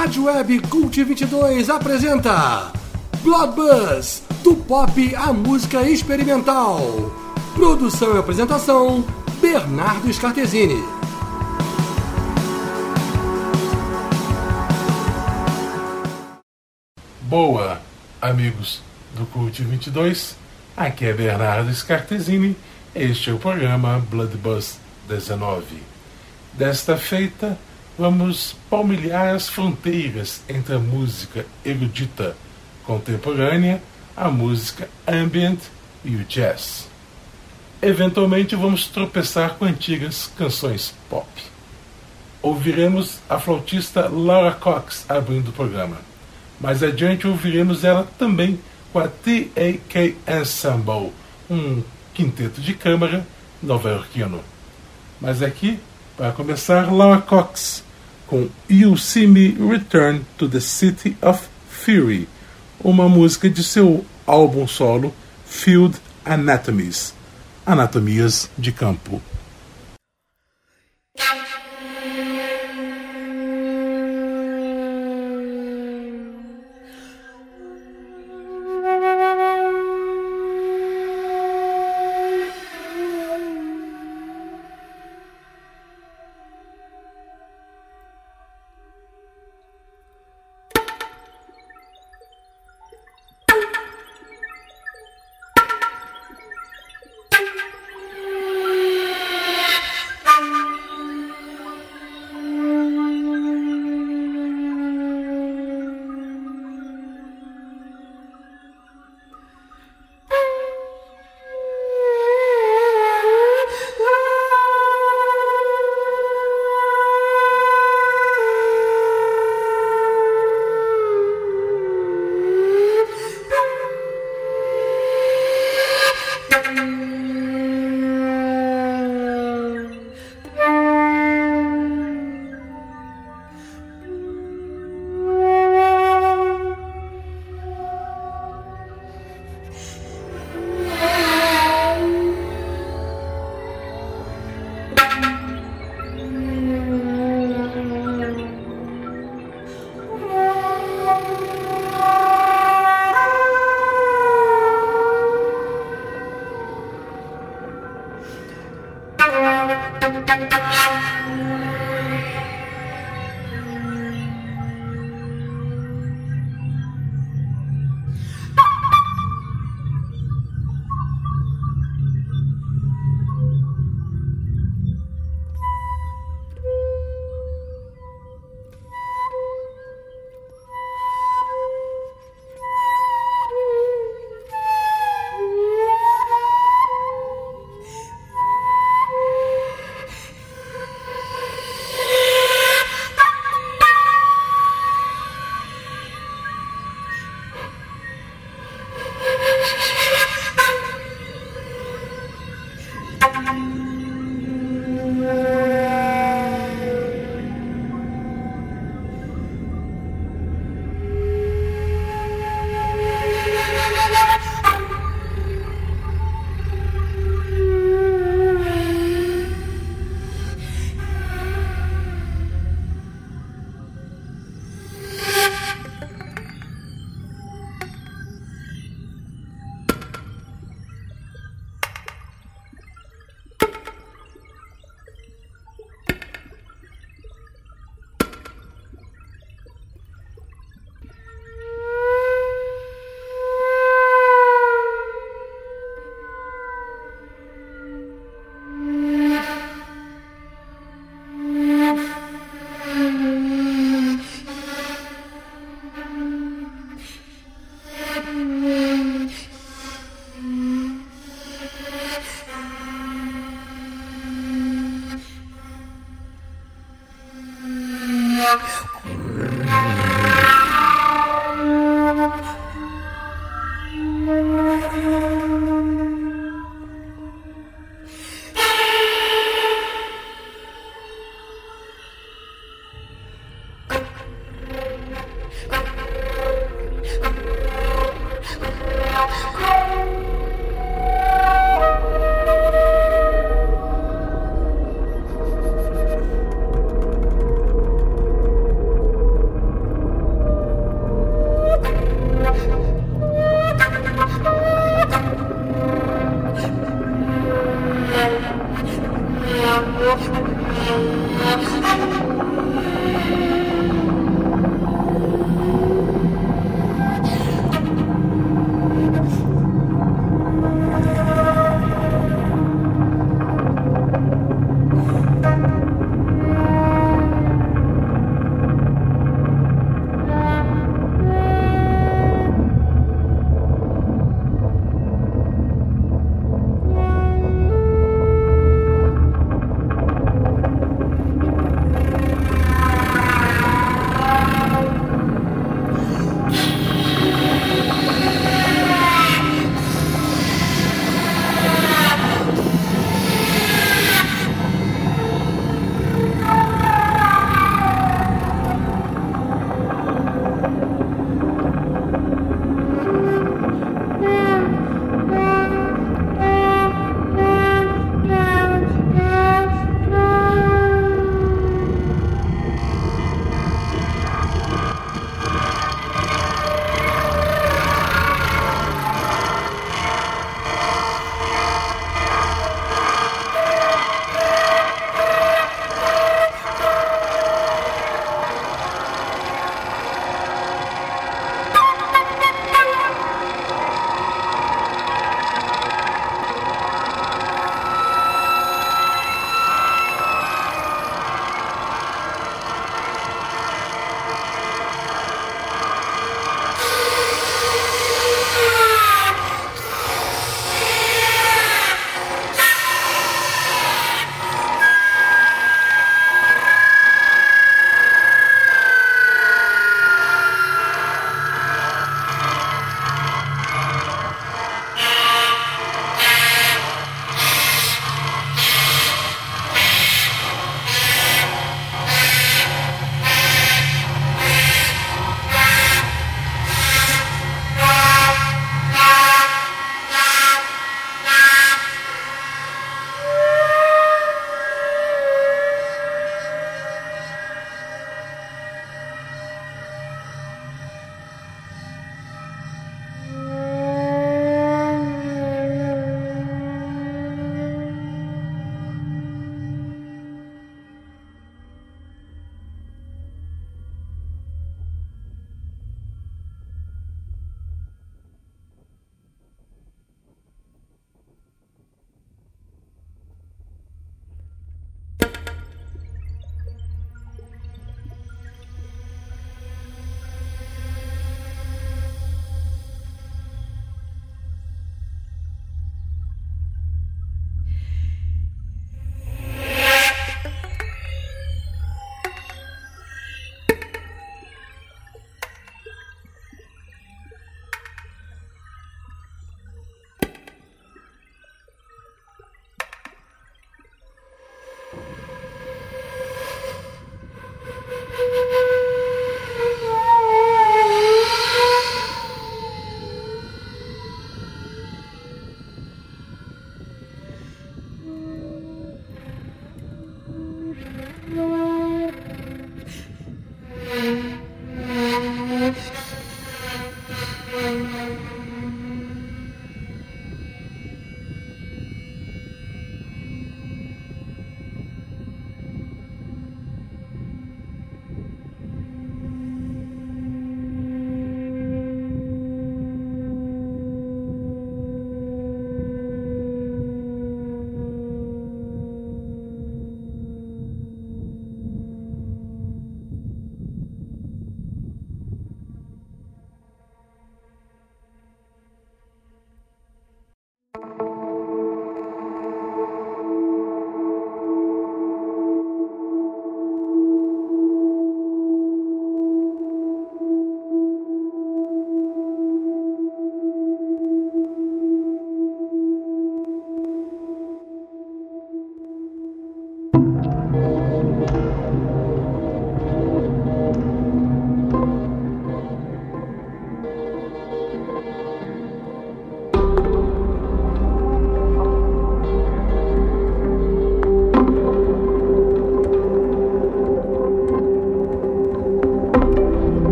Rádio Web Cult 22 apresenta Blood Buzz, do pop à música experimental. Produção e apresentação, Bernardo Scartesini. Boa, amigos do Cult 22. Aqui é Bernardo Scartesini. Este é o programa Blood Buzz 19. Desta feita, vamos palmilhar as fronteiras entre a música erudita contemporânea, a música ambient e o jazz. Eventualmente vamos tropeçar com antigas canções pop. Ouviremos a flautista Laura Cox abrindo o programa. Mais adiante ouviremos ela também com a TAK Ensemble, um quinteto de câmara nova-iorquino. Mas aqui, para começar, Laura Cox com You See Me Return to the City of Fury, uma música de seu álbum solo Field Anatomies Anatomias de Campo.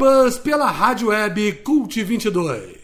Bloodbuzz pela rádio web Cult 22.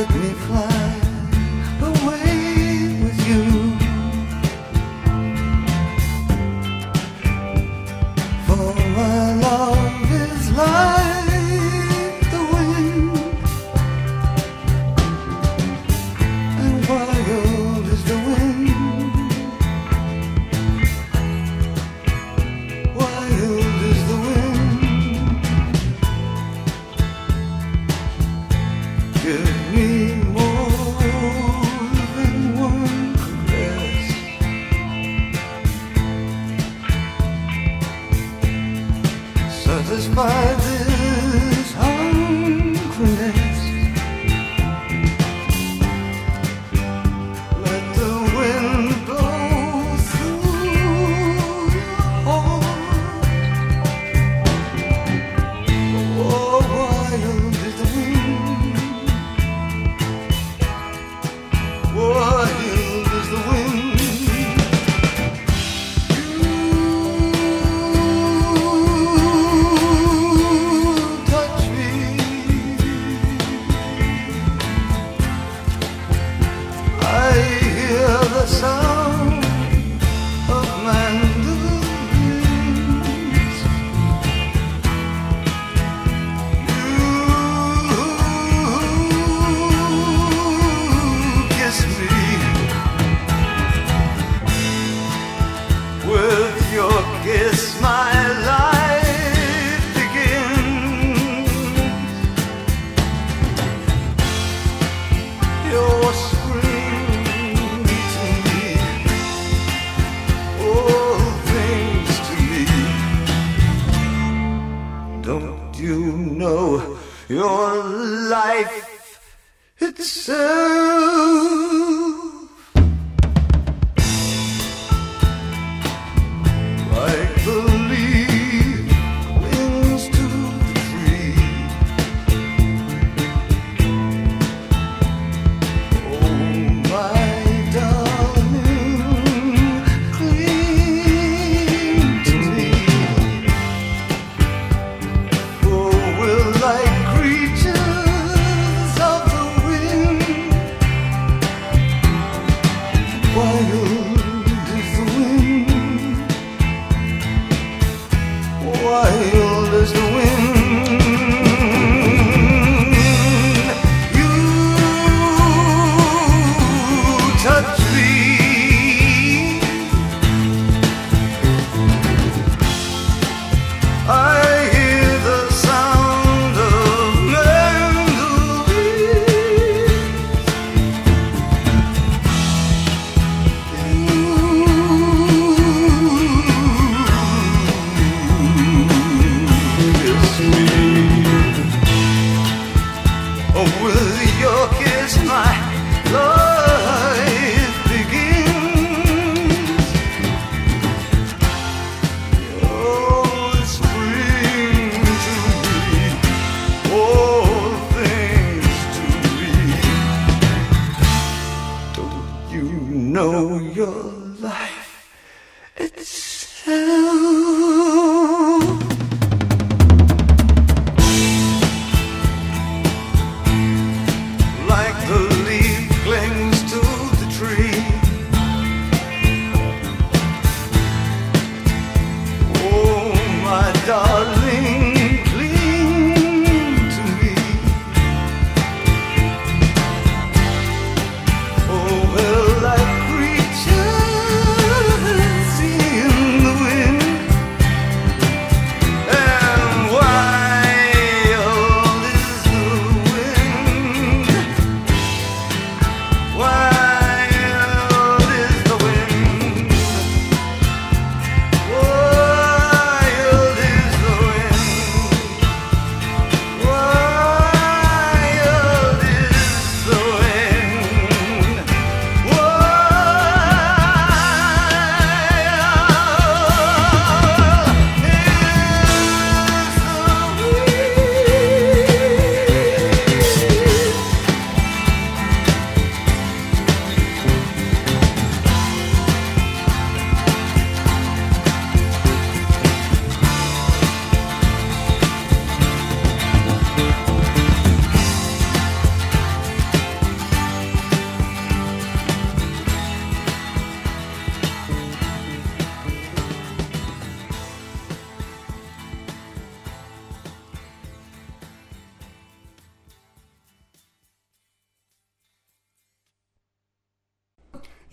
let me fly.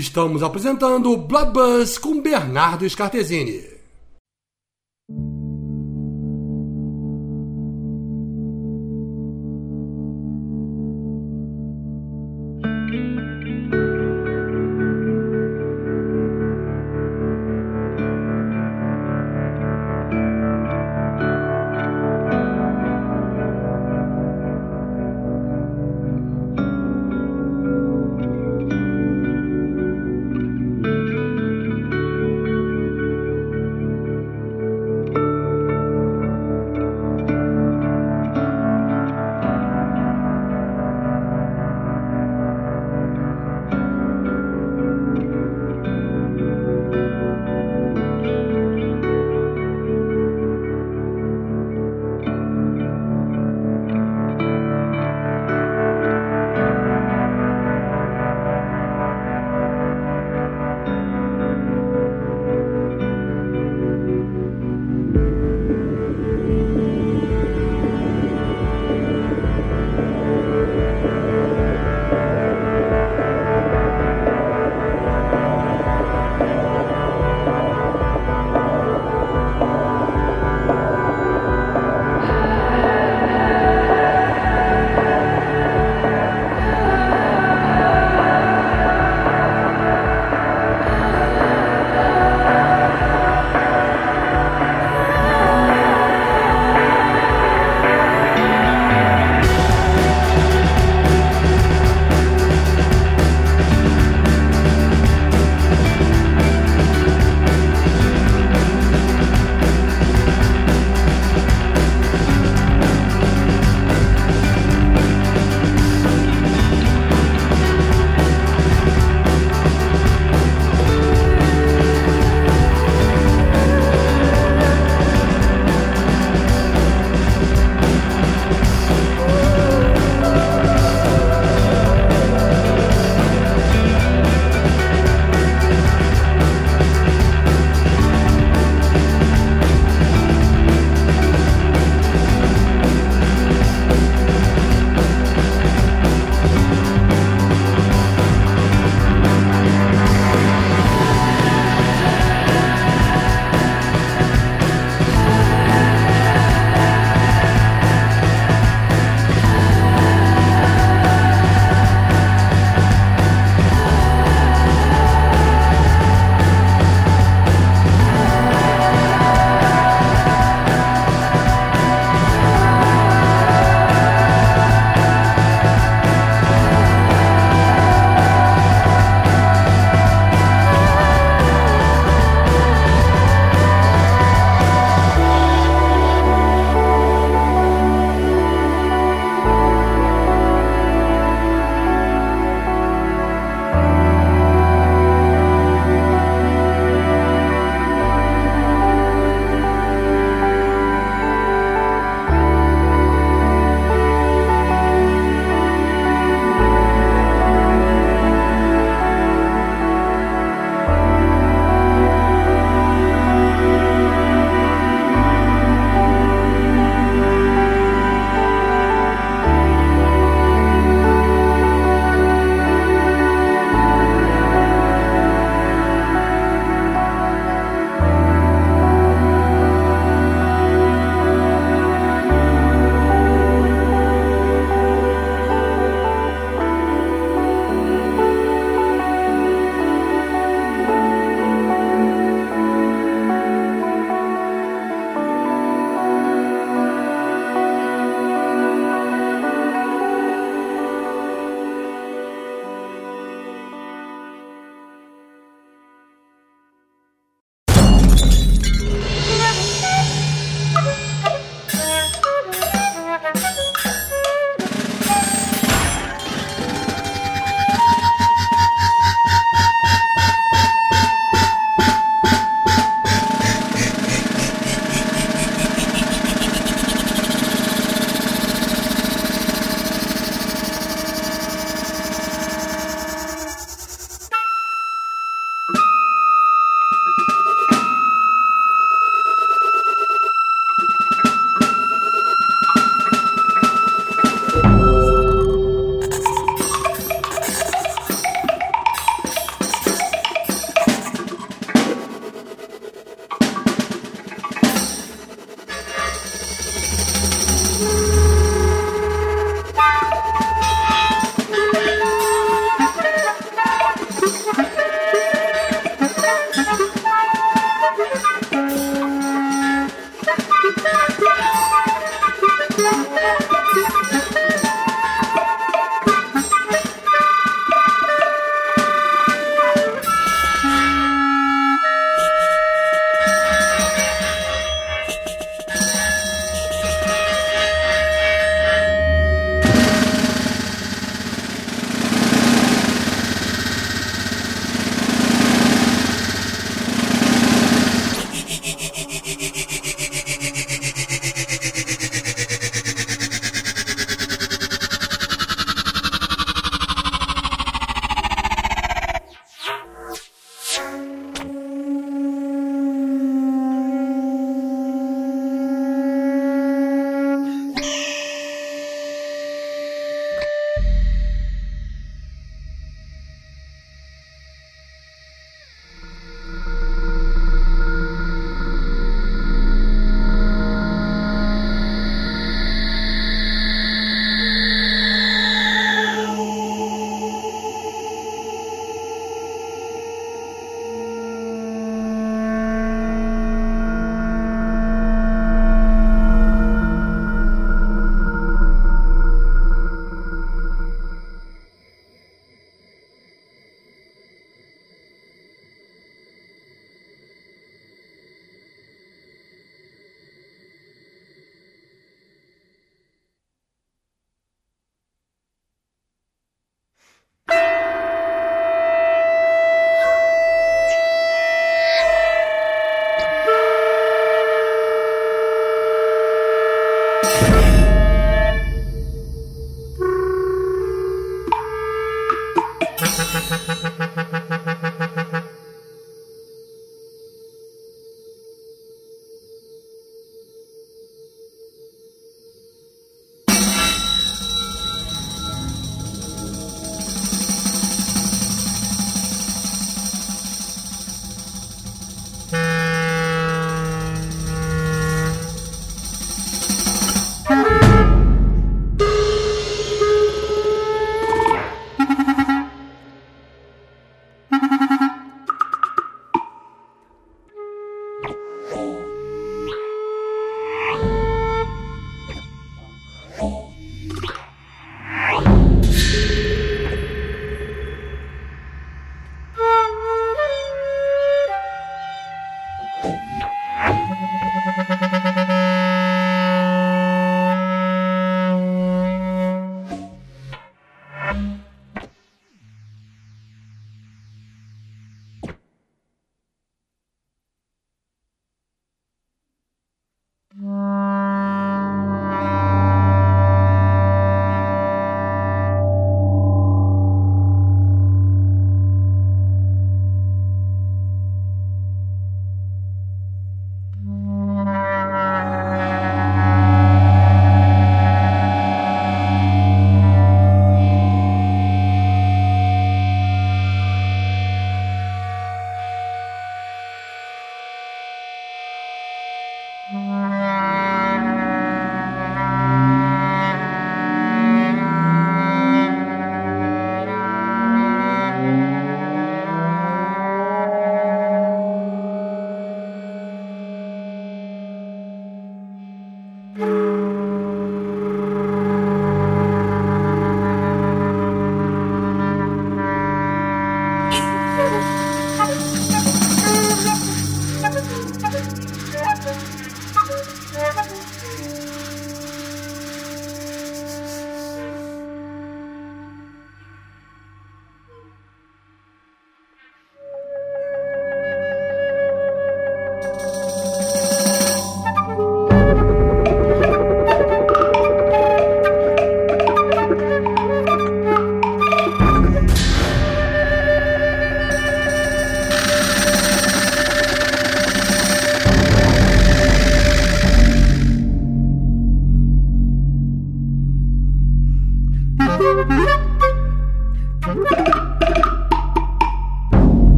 Estamos apresentando Blood Buzz com Bernardo Scartesini.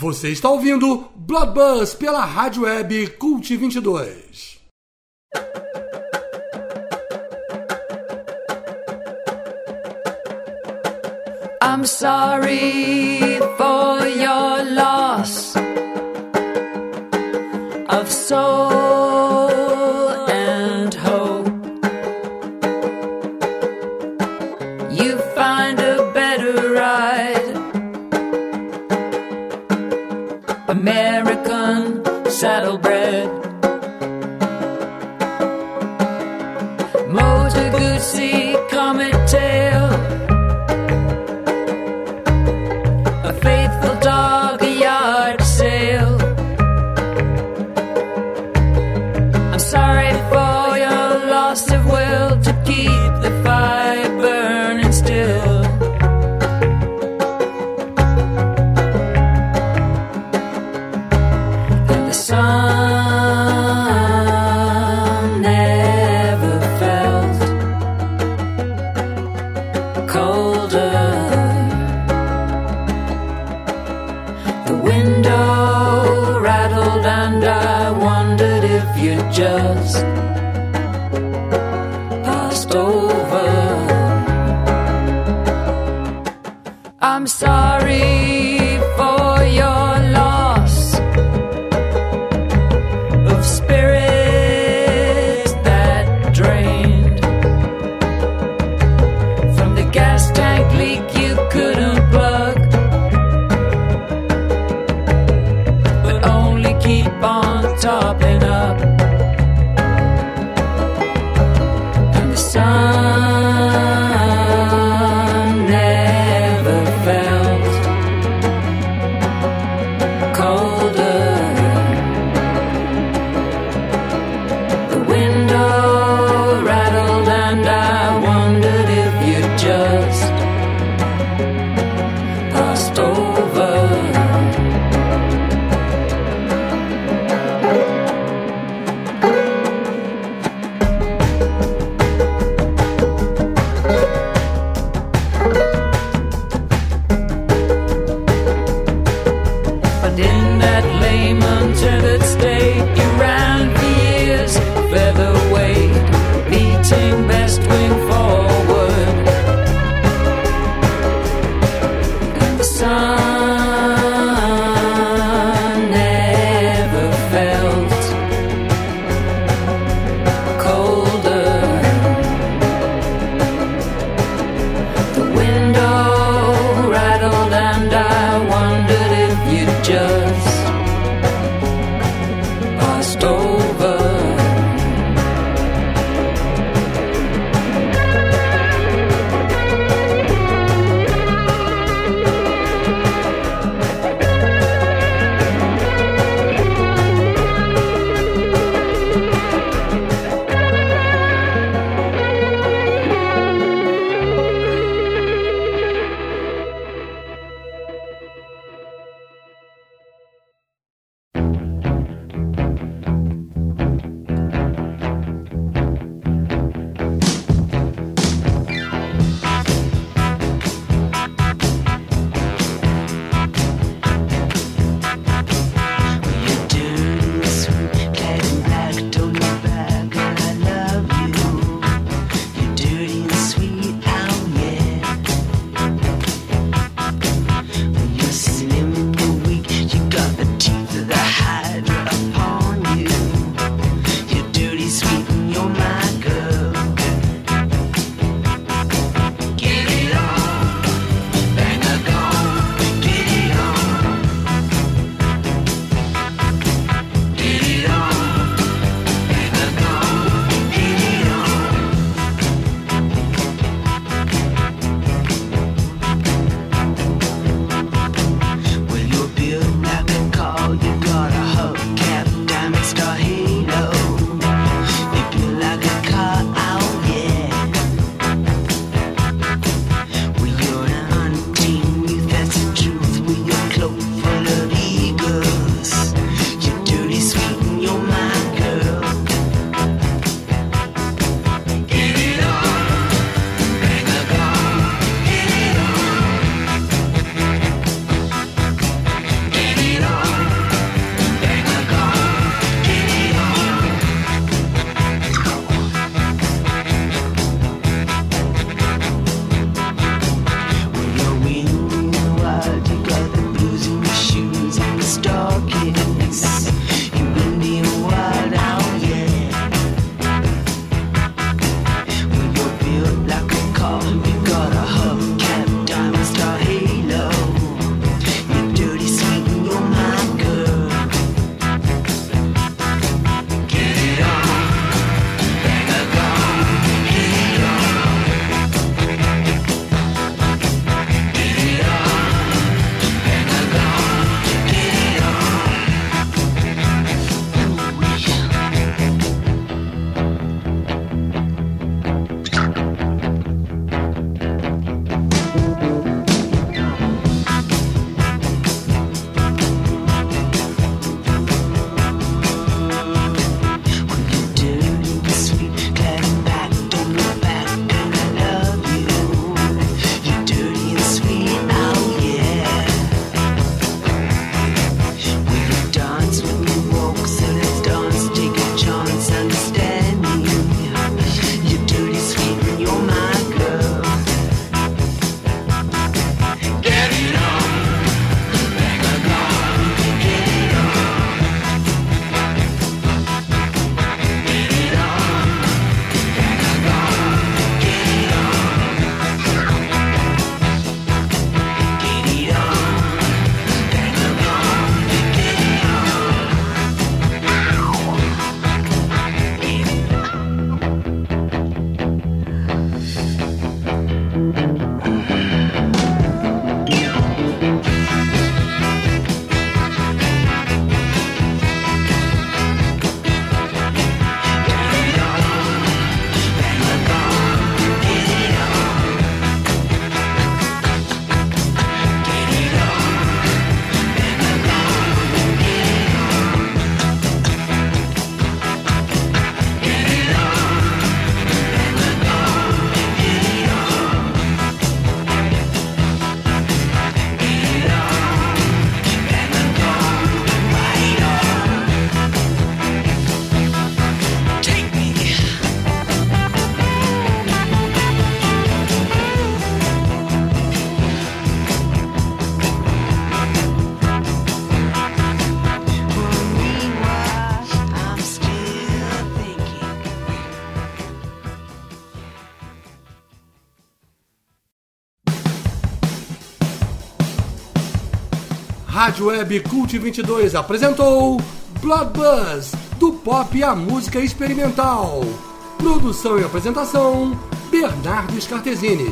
Você está ouvindo Bloodbus pela Rádio Web Cult 22. I'm sorry for Rádio Web Cult 22 apresentou Blood Buzz, do pop à música experimental. Produção e apresentação, Bernardo Scartesini.